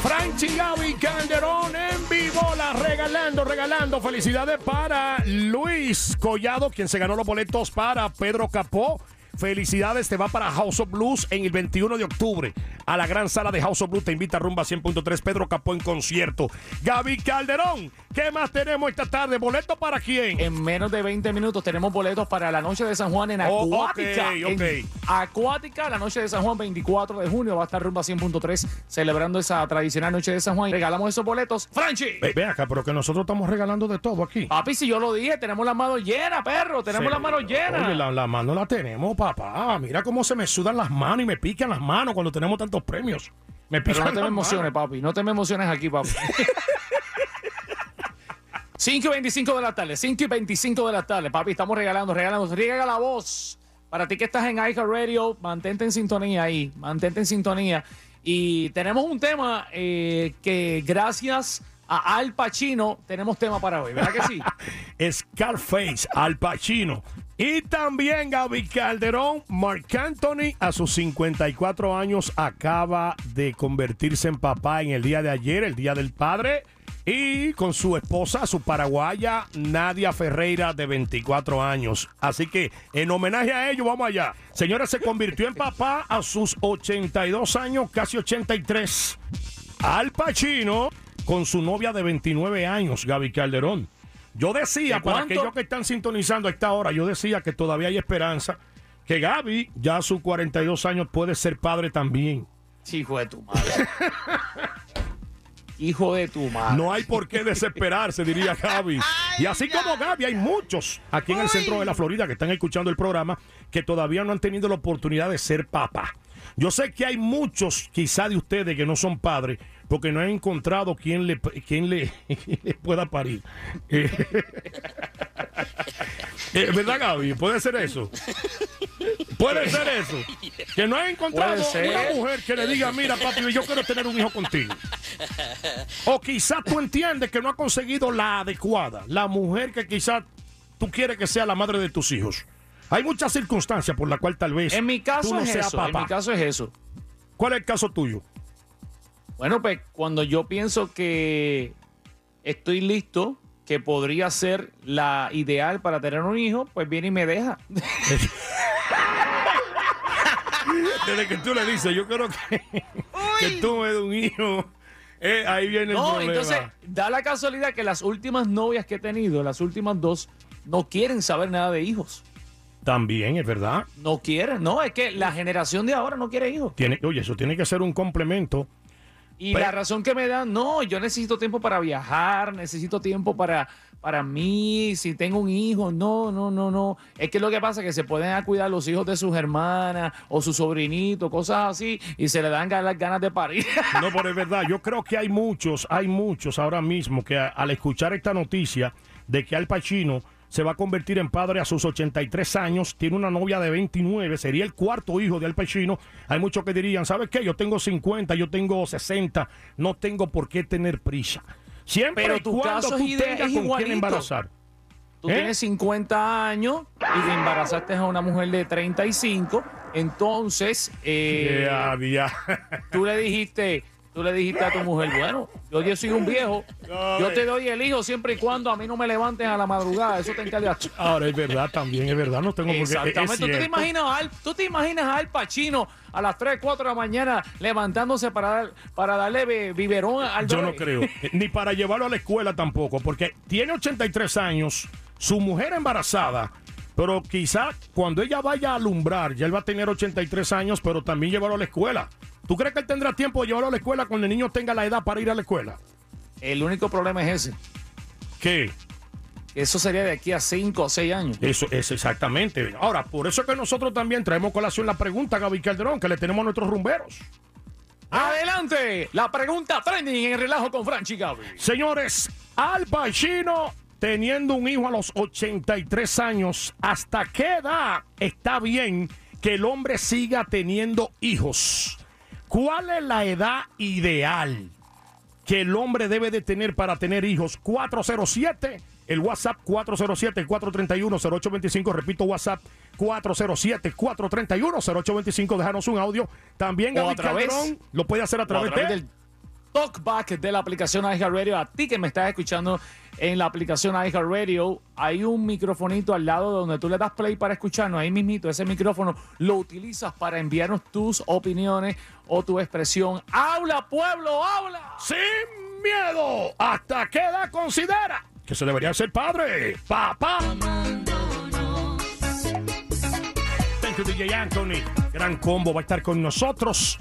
Franchi Gaby Calderón en vivo, la regalando, regalando. Felicidades para Luis Collado, quien se ganó los boletos para Pedro Capó. Felicidades, te va para House of Blues en el 21 de octubre. A la gran sala de House of Blues te invita Rumba 100.3 Pedro Capó en concierto. Gaby Calderón, ¿qué más tenemos esta tarde? ¿Boletos para quién? En menos de 20 minutos tenemos boletos para la noche de San Juan en Oh, Acuática. En Acuática, la noche de San Juan, 24 de junio, va a estar Rumba 100.3 celebrando esa tradicional noche de San Juan. Regalamos esos boletos. ¡Franchi! Ve, ve acá, pero que nosotros estamos regalando de todo aquí. Papi, si yo lo dije, tenemos las manos llenas, perro. Tenemos las manos llenas. Oye, la, la mano la tenemos, papá. Mira cómo se me sudan las manos y me pican las manos cuando tenemos tantos premios. Me Pero pican no te me emociones, papi. No te me emociones aquí, papi. 5 y 25 de la tarde, 5 y 25 de la tarde, papi, estamos regalando, regalando, riega la voz. Para ti que estás en iHeart Radio, mantente en sintonía ahí, mantente en sintonía. Y tenemos un tema eh, que gracias a Al Pacino tenemos tema para hoy, ¿verdad que sí? Scarface, Al Pacino. Y también Gaby Calderón, Mark Anthony, a sus 54 años, acaba de convertirse en papá en el día de ayer, el Día del Padre. Y con su esposa, su paraguaya, Nadia Ferreira, de 24 años. Así que, en homenaje a ellos, vamos allá. Señora, se convirtió en papá a sus 82 años, casi 83. Al Pacino con su novia de 29 años, Gaby Calderón. Yo decía, ¿De para aquellos que están sintonizando a esta hora, yo decía que todavía hay esperanza, que Gaby, ya a sus 42 años, puede ser padre también. Hijo de tu madre. Hijo de tu madre. No hay por qué desesperarse, diría Gaby. Y así como Gaby, hay muchos aquí en el centro de la Florida que están escuchando el programa que todavía no han tenido la oportunidad de ser papá. Yo sé que hay muchos, quizá de ustedes, que no son padres porque no han encontrado quien le, quien le, le pueda parir. Eh, eh, ¿Verdad, Gaby? ¿Puede ser eso? Puede ser eso. Que no han encontrado una mujer que le diga, mira, papi, yo quiero tener un hijo contigo. O quizás tú entiendes que no ha conseguido la adecuada, la mujer que quizás tú quieres que sea la madre de tus hijos. Hay muchas circunstancias por las cuales tal vez En mi caso tú no es seas eso. En papá. mi caso es eso. ¿Cuál es el caso tuyo? Bueno, pues cuando yo pienso que estoy listo, que podría ser la ideal para tener un hijo, pues viene y me deja. Desde que tú le dices, yo creo que, que tú me des un hijo, eh, ahí viene el No, problema. entonces da la casualidad que las últimas novias que he tenido, las últimas dos, no quieren saber nada de hijos. También es verdad. No quieren, no, es que la generación de ahora no quiere hijos. Tiene, oye, eso tiene que ser un complemento. Y Pero- la razón que me dan, no, yo necesito tiempo para viajar, necesito tiempo para, para mí, si tengo un hijo, no, no, no, no. Es que lo que pasa es que se pueden a cuidar los hijos de sus hermanas o su sobrinito, cosas así, y se le dan las ganas de parir. No, pero es verdad. Yo creo que hay muchos, hay muchos ahora mismo que a- al escuchar esta noticia de que Al Pacino se va a convertir en padre a sus 83 años, tiene una novia de 29, sería el cuarto hijo de Al Pacino. Hay muchos que dirían, ¿sabes qué? Yo tengo 50, yo tengo 60, no tengo por qué tener prisa. Siempre Pero y tu cuando caso tú es tengas es con quién embarazar. Tú ¿Eh? tienes 50 años y te embarazaste a una mujer de 35, entonces eh, Ya, ya. tú le dijiste, tú le dijiste a tu mujer, bueno, yo, yo soy un viejo, yo te doy el hijo siempre y cuando a mí no me levanten a la madrugada, eso te encarga. Ahora es verdad también, es verdad, no tengo por qué. Exactamente. ¿Tú te, imaginas a Al, ¿Tú te imaginas a Al Pacino a las 3, 4 de la mañana levantándose para, dar- para darle be- biberón al Yo no creo. Ni para llevarlo a la escuela tampoco, porque tiene 83 años, su mujer embarazada, pero quizá cuando ella vaya a alumbrar, ya él va a tener 83 años, pero también llevarlo a la escuela. ¿Tú crees que él tendrá tiempo de llevarlo a la escuela cuando el niño tenga la edad para ir a la escuela? El único problema es ese. ¿Qué? Eso sería de aquí a 5 o 6 años. Eso es exactamente. Ahora, por eso es que nosotros también traemos colación la pregunta, Gaby Calderón, que le tenemos a nuestros rumberos. Adelante, la pregunta trending en el relajo con Franchi Gaby. Señores, Al Pacino teniendo un hijo a los 83 años, ¿hasta qué edad está bien que el hombre siga teniendo hijos? ¿Cuál es la edad ideal que el hombre debe de tener para tener hijos? 407, el WhatsApp 407-431-0825, repito WhatsApp 407-431-0825, déjanos un audio. También Gaby Calderón lo puede hacer a través, a través de... del talkback de la aplicación iHeartRadio. A ti que me estás escuchando en la aplicación iHeartRadio, hay un microfonito al lado donde tú le das play para escucharnos. Ahí mismito, ese micrófono lo utilizas para enviarnos tus opiniones o tu expresión. ¡Habla, pueblo, habla! Sin miedo. ¿Hasta qué edad considera que se debería ser padre? Papá. Thank you, DJ Anthony. Gran combo va a estar con nosotros.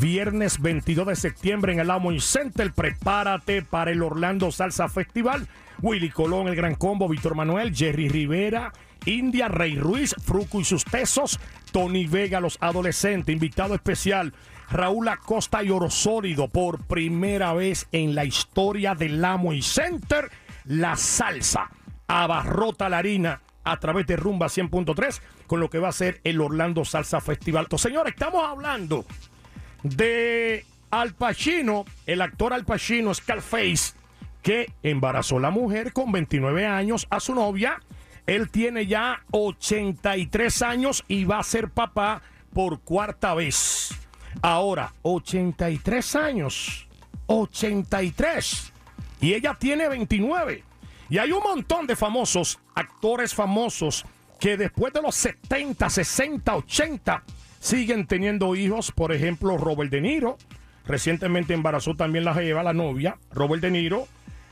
Viernes 22 de septiembre en el Amway Center. Prepárate para el Orlando Salsa Festival. Willy Colón, el Gran Combo, Víctor Manuel, Jerry Rivera, India, Rey Ruiz, Fruco y sus tesos, Tony Vega, los adolescentes, invitado especial, Raúl Acosta y Oro Sólido, por primera vez en la historia del Amway Center, la salsa abarrota la harina a través de Rumba 100.3 con lo que va a ser el Orlando Salsa Festival. Entonces, señores, estamos hablando de Al Pacino, el actor Al Pacino, Scarface, que embarazó a la mujer con 29 años a su novia. Él tiene ya 83 años y va a ser papá por cuarta vez. Ahora, 83 años. 83. Y ella tiene 29. Y hay un montón de famosos, actores famosos, que después de los 70, 60, 80 siguen teniendo hijos. Por ejemplo, Robert De Niro. Recientemente embarazó también la lleva la novia, Robert De Niro.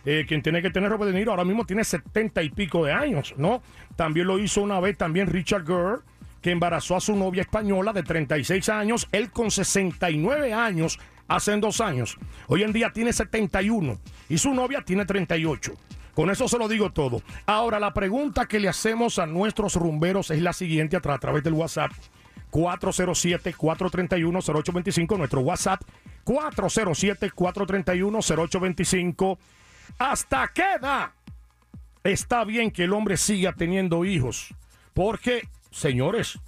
eh, quien tiene que tener Robert De Niro ahora mismo tiene 70 y pico de años, ¿no? También lo hizo una vez también Richard Gere, que embarazó a su novia española de 36 años, él con 69 años hace dos años. Hoy en día tiene 71 y su novia tiene 38. Con eso se lo digo todo. Ahora, la pregunta que le hacemos a nuestros rumberos es la siguiente a través del WhatsApp. 407-431-0825, nuestro WhatsApp 407-431-0825. ¿Hasta qué edad está bien que el hombre siga teniendo hijos? Porque, señores,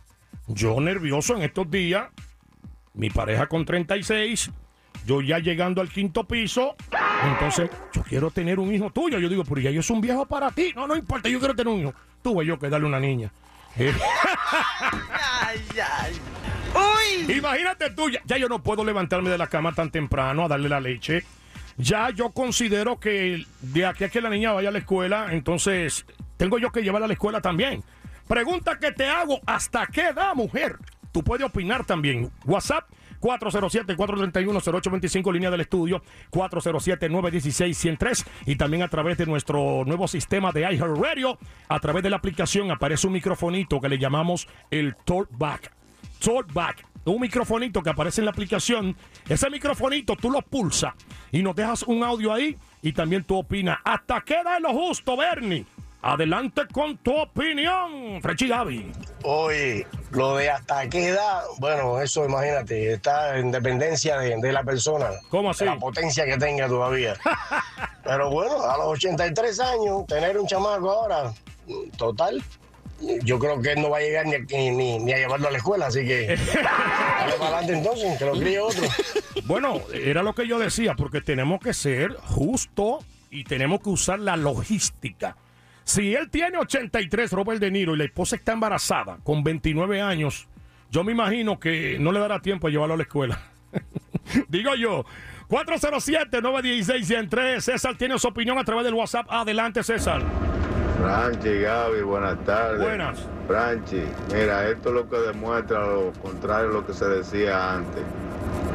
yo nervioso en estos días, mi pareja con 36, yo ya llegando al quinto piso, entonces yo quiero tener un hijo tuyo. Yo digo, pero ya yo es un viejo para ti. No, no importa, yo quiero tener un hijo. Tuve yo que darle una niña. Eh, Imagínate tú, ya, ya yo no puedo levantarme de la cama tan temprano a darle la leche. Ya yo considero que de aquí a que la niña vaya a la escuela, entonces tengo yo que llevarla a la escuela también. Pregunta que te hago, ¿hasta qué edad, mujer? Tú puedes opinar también. WhatsApp 407-431-0825, línea del estudio 407-916-103 y también a través de nuestro nuevo sistema de iHeartRadio, a través de la aplicación aparece un microfonito que le llamamos el Talkback. Talkback. Un microfonito que aparece en la aplicación. Ese microfonito tú lo pulsas y nos dejas un audio ahí y también tu opinas. ¿Hasta qué es lo justo, Bernie? Adelante con tu opinión, Frechi Gaby. Oye, lo de hasta qué edad, bueno, eso imagínate, está en dependencia de, de la persona. ¿Cómo así? de La potencia que tenga todavía. Pero bueno, a los 83 años, tener un chamaco ahora, total, yo creo que él no va a llegar ni, a- ni, ni- ni a llevarlo a la escuela, así que dale para adelante entonces, que lo críe otro. Bueno, era lo que yo decía, porque tenemos que ser justos y tenemos que usar la logística. Si él tiene 83, Robert De Niro, y la esposa está embarazada con 29 años, yo me imagino que no le dará tiempo a llevarlo a la escuela. Digo yo. 407-916-103. César tiene su opinión a través del WhatsApp. Adelante, César. Franchi, Gaby, buenas tardes. Buenas. Franchi, mira, esto es lo que demuestra lo contrario a lo que se decía antes.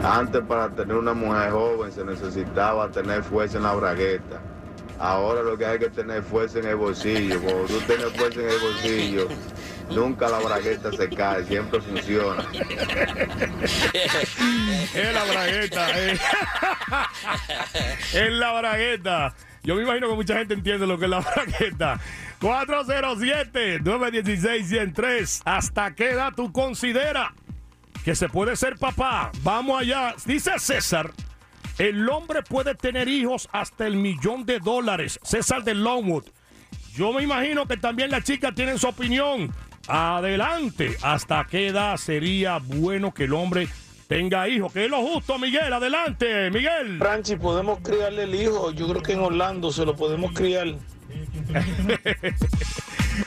Antes para tener una mujer joven se necesitaba tener fuerza en la bragueta. Ahora lo que hay que tener fuerza en el bolsillo. Cuando tú tienes fuerza en el bolsillo, nunca la bragueta se cae, siempre funciona. Es la bragueta. eh. es la bragueta. Yo me imagino que mucha gente entiende lo que es la bragueta. 407-916-103. ¿Hasta qué edad tú consideras que se puede ser papá. Vamos allá. Dice César, el hombre puede tener hijos hasta el millón de dólares. César de Longwood. Yo me imagino que también las chicas tienen su opinión. Adelante. ¿Hasta qué edad sería bueno que el hombre tenga hijos? Que es lo justo, Miguel. Adelante, Miguel. Franchi, podemos criarle el hijo. Yo creo que en Orlando se lo podemos criar.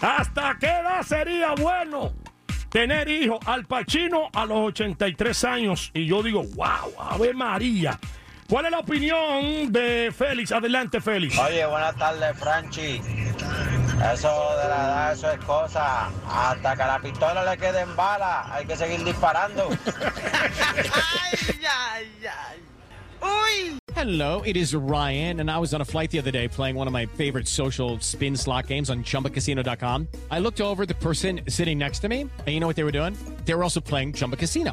¿Hasta qué edad sería bueno tener hijos? Al Pachino a los 83 años. Y yo digo, wow, Ave María. ¿Cuál es la opinión de Félix? Adelante, Félix. Oye, buenas tardes, Franchi. Eso de la edad, eso es cosa. Hasta que a la pistola le quede en bala, hay que seguir disparando. Hello, it is Ryan, and I was on a flight the other day playing one of my favorite social spin slot games on chumbacasino.com. I looked over at the person sitting next to me, and you know what they were doing? They were also playing Chumba Casino.